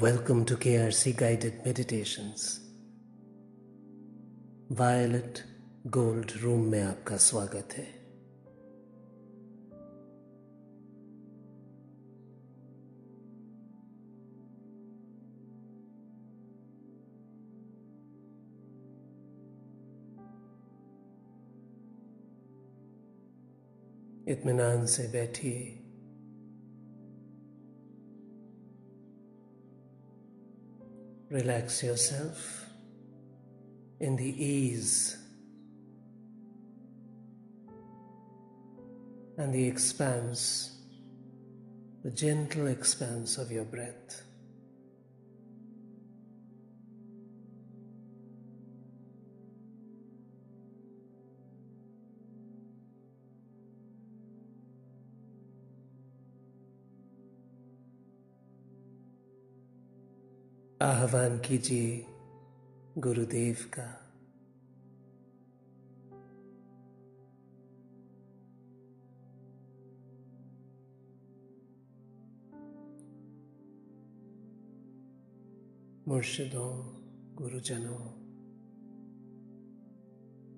Welcome to KRC Guided Meditations. Violet gold room में आपका स्वागत है इत्मीनान से बैठिए Relax yourself in the ease and the expanse, the gentle expanse of your breath. आह्वान कीजिए गुरुदेव का। मुर्शिदों गुरुजनों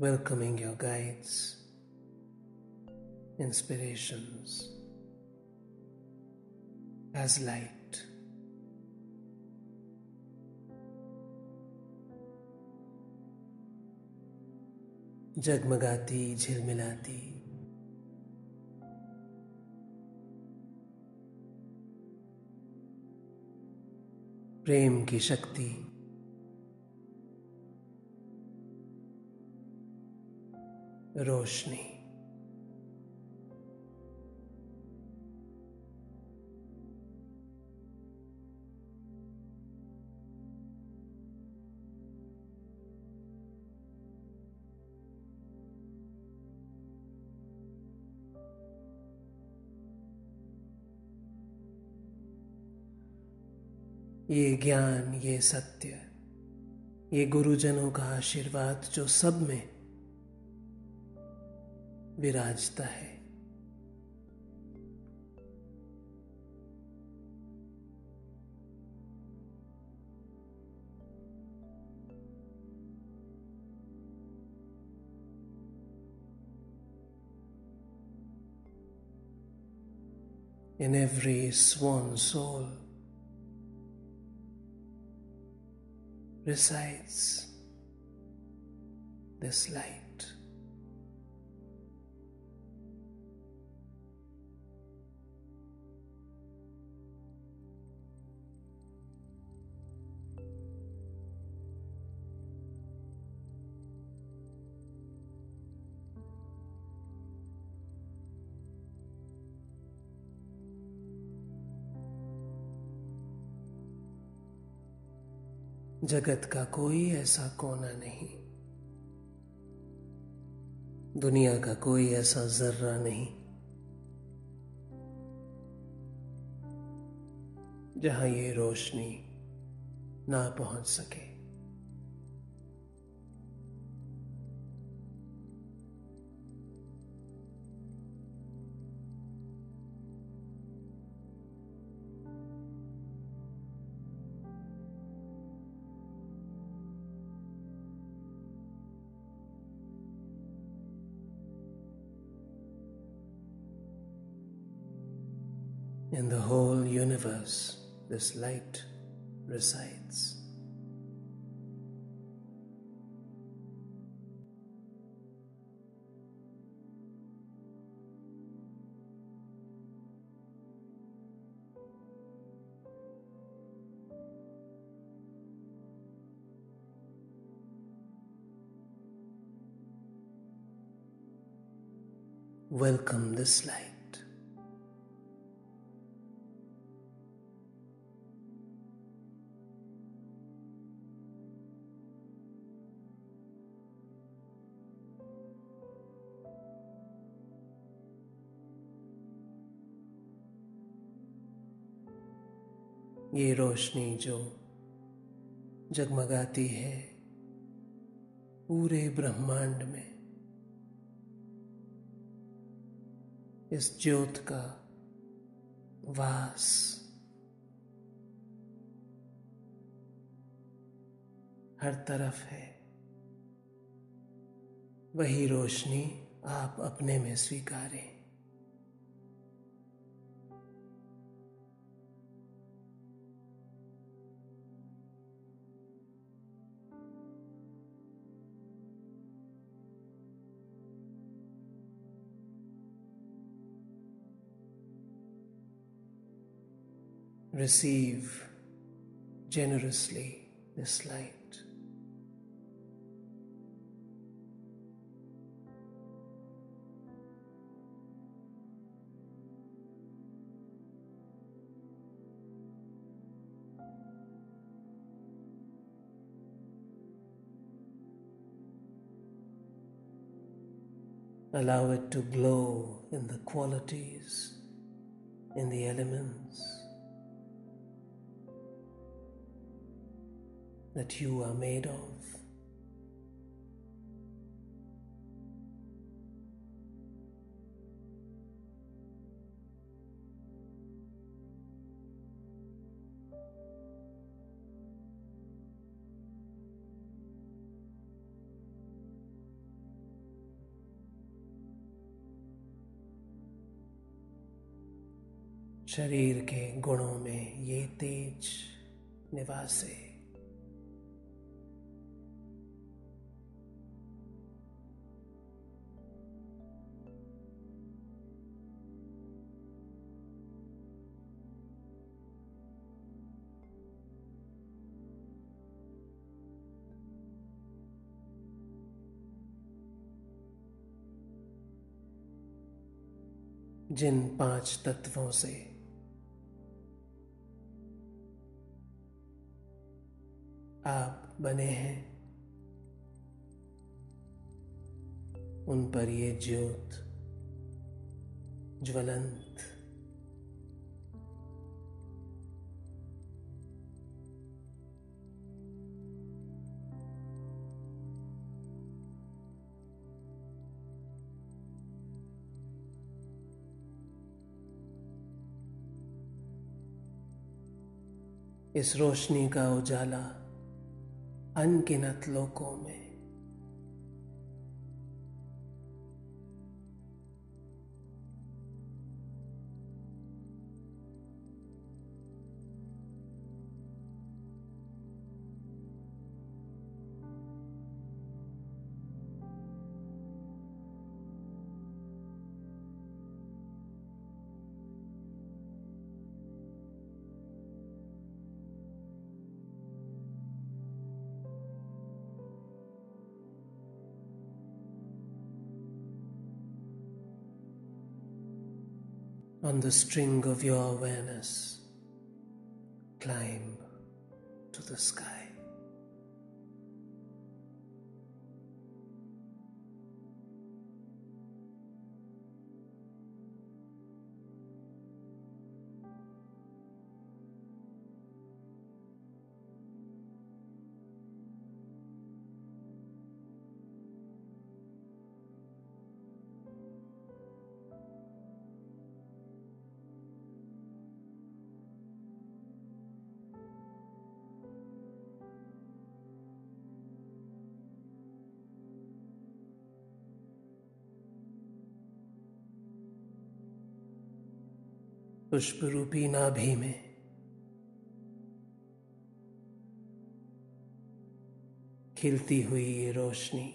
welcoming your guides inspirations as light जगमगाती झिलमिलाती। प्रेम की शक्ति। रोशनी। ये ज्ञान, ये सत्य, ये गुरुजनों का आशीर्वाद जो सब में विराजता है। In every swan soul resides this light. जगत का कोई ऐसा कोना नहीं। दुनिया का कोई ऐसा जर्रा नहीं। जहाँ ये रोशनी ना पहुँच सके। In the whole universe, this light resides. Welcome this light. ये रोशनी जो जगमगाती है पूरे ब्रह्मांड में, इस ज्योत का वास। हर तरफ़ है। वही रोशनी आप अपने में स्वीकारें। Receive generously this light. Allow it to glow in the qualities, in the elements. That you are made of. शरीर के गुणों में ये तेज निवास है जिन पाँच तत्वों से। आप बने हैं। उन पर ये ज्योत ज्वलंत इस रोशनी का उजाला अनगिनत लोकों में। On the string of your awareness, climb to the sky. पुष्प रूपी नाभि में खिलती हुई ये रोशनी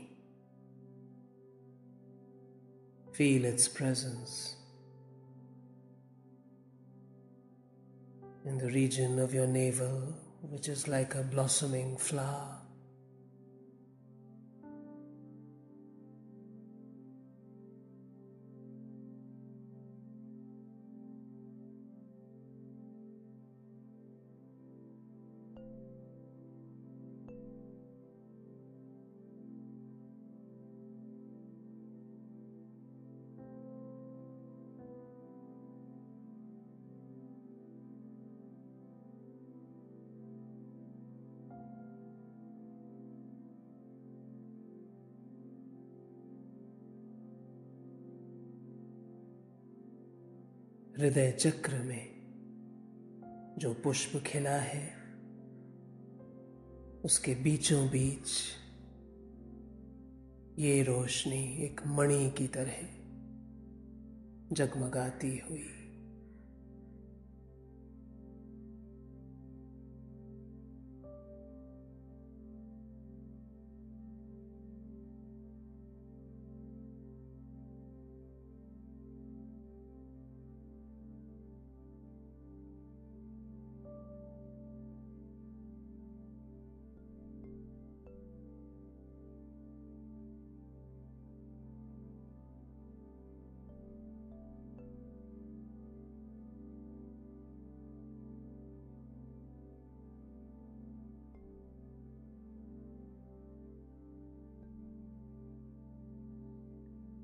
feel its presence in the region of your navel, which is like a blossoming flower. हृदय चक्र में जो पुष्प खिला है, उसके बीचों बीच ये रोशनी एक मणि की तरह जगमगाती हुई।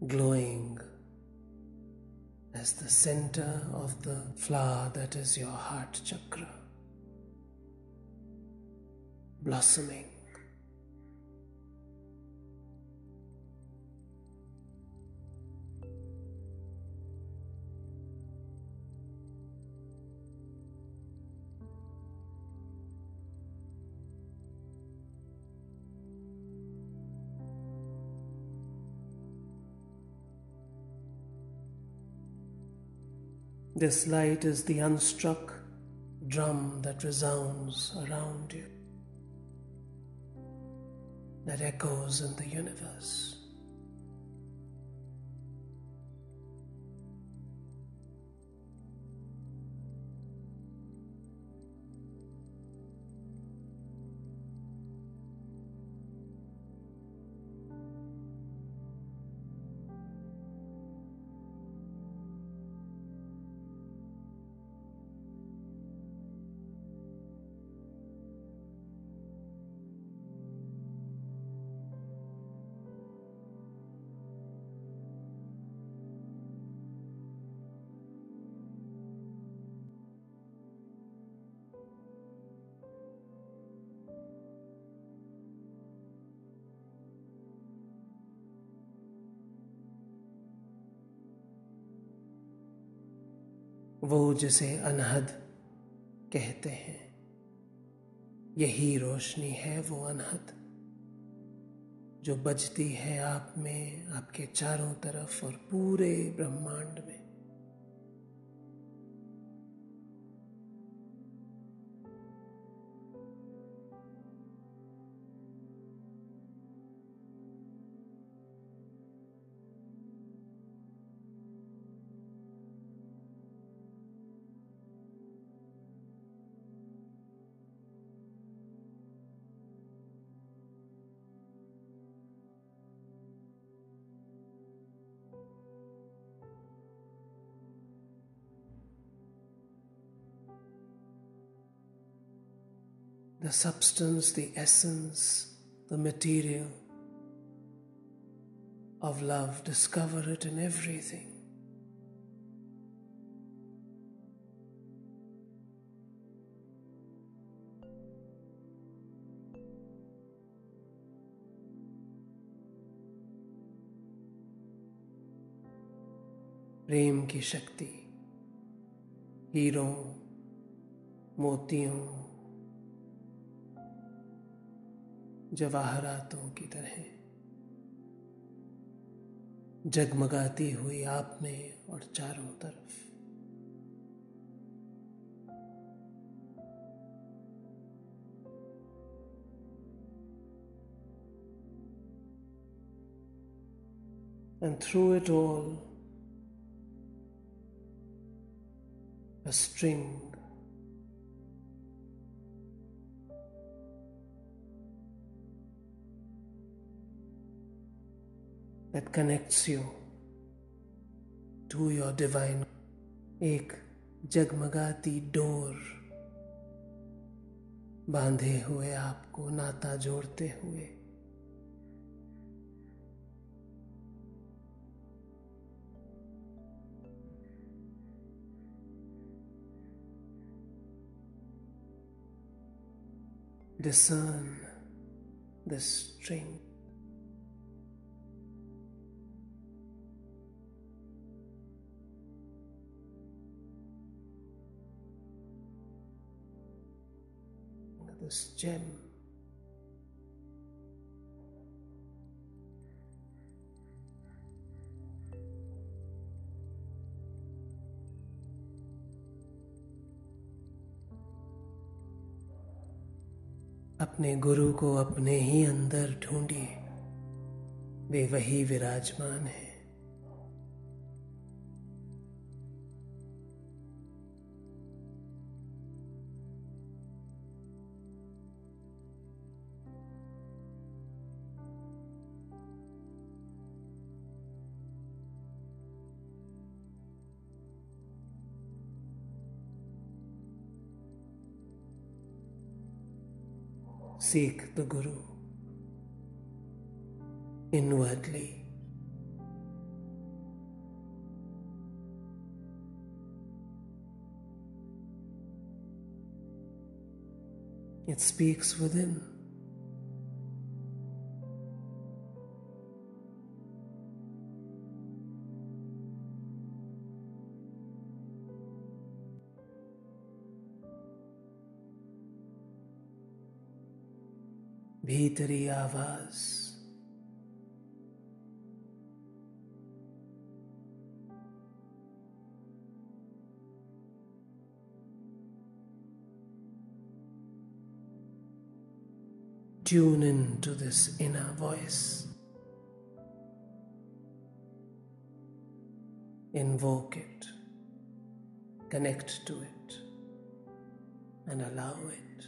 Glowing as the center of the flower that is your heart chakra, blossoming. This light is the unstruck drum that resounds around you, that echoes in the universe. वो जिसे अनहद कहते हैं। यही रोशनी है वो अनहद, जो बजती है आप में, आपके चारों तरफ़ और पूरे ब्रह्मांड में। the substance, the essence, the material of love. Discover it in everything. प्रेम की शक्ति हीरों मोतियों जवाहरातों की तरह। जगमगाती हुई आप में और चारों तरफ़। And through it all, a string that connects you to your divine एक जगमगाती डोर बांधे हुए आपको नाता जोड़ते हुए discern the string this gem. अपने गुरु को अपने ही अंदर ढूंढिए वे वही विराजमान है Seek the Guru inwardly. It speaks within. भीतरी आवाज Tune in to this inner voice. Invoke it, connect to it, and allow it.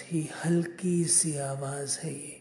ही हल्की सी आवाज़ है ये।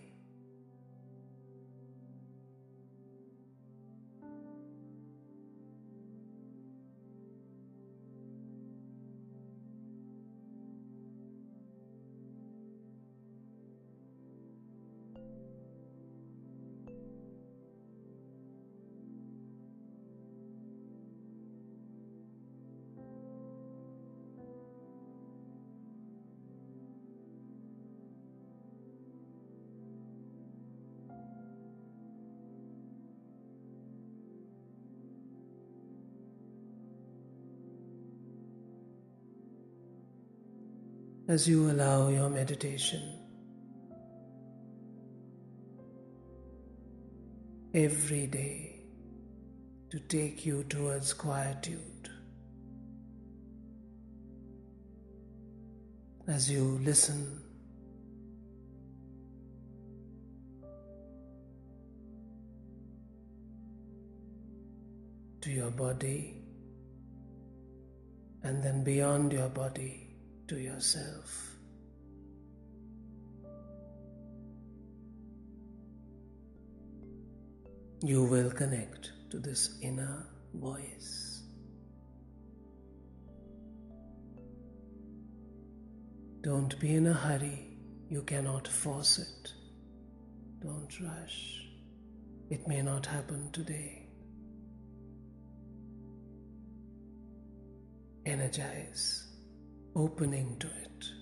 As you allow your meditation every day to take you towards quietude. As you listen to your body and then beyond your body to yourself. You will connect to this inner voice. Don't be in a hurry, you cannot force it. Don't rush, it may not happen today. Energize opening to it.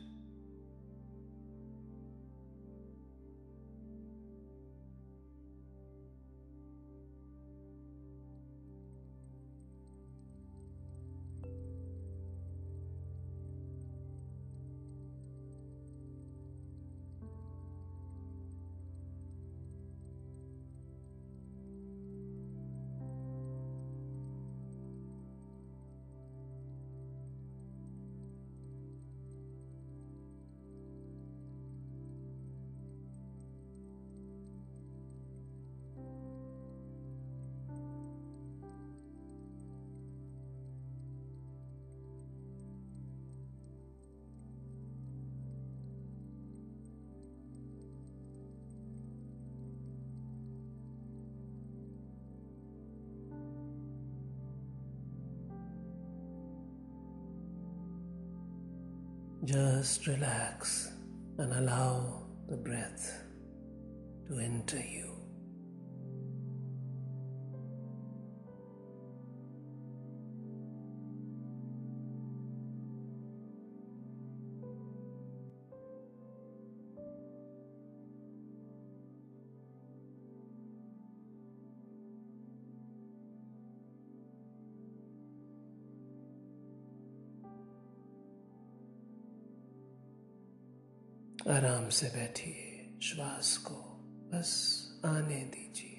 Just relax and allow the breath to enter you. आराम से बैठिए श्वास को बस आने दीजिए।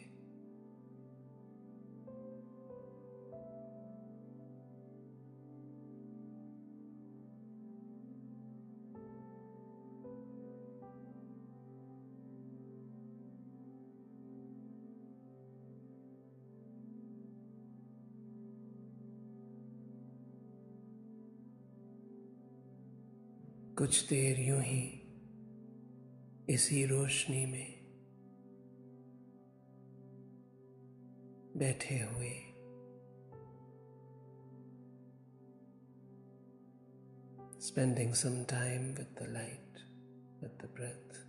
कुछ देर यूँ ही इसी रोशनी में बैठे हुए spending some time with the light, with the breath.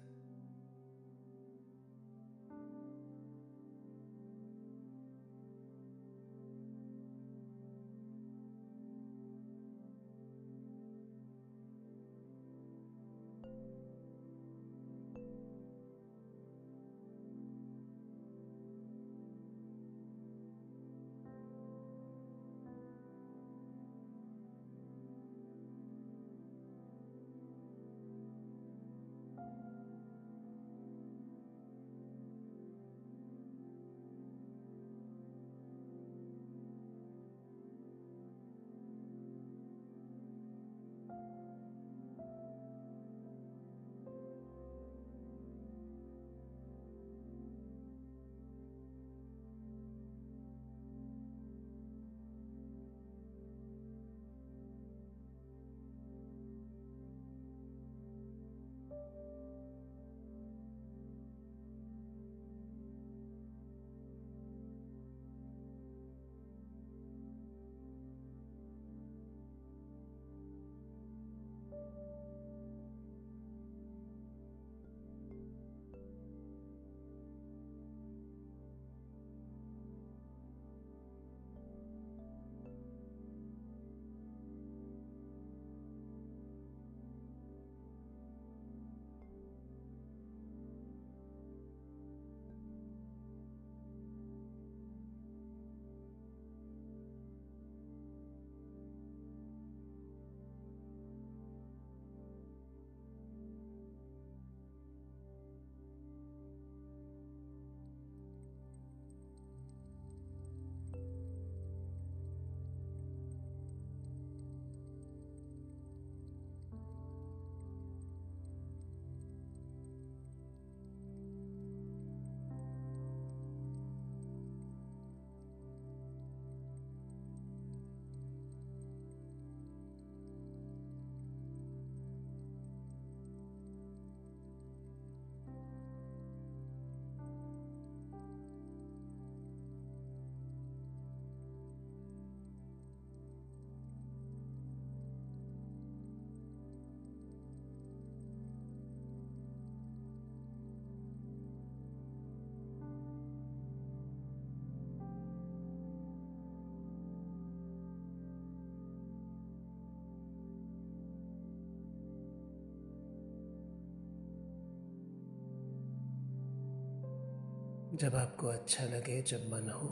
जब आपको अच्छा लगे, जब मन हो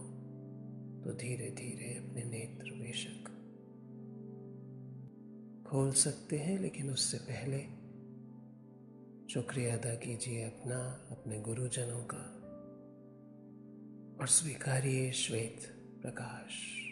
तो धीरे धीरे अपने नेत्र बेशक खोल सकते हैं, लेकिन उससे पहले शुक्रिया अदा कीजिए अपना, अपने गुरुजनों का और स्वीकारिए श्वेत प्रकाश।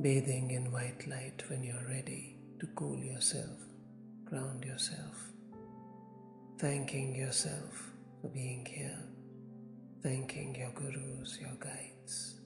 Bathing in white light when you're ready to cool yourself, ground yourself, thanking yourself for being here, thanking your gurus, your guides.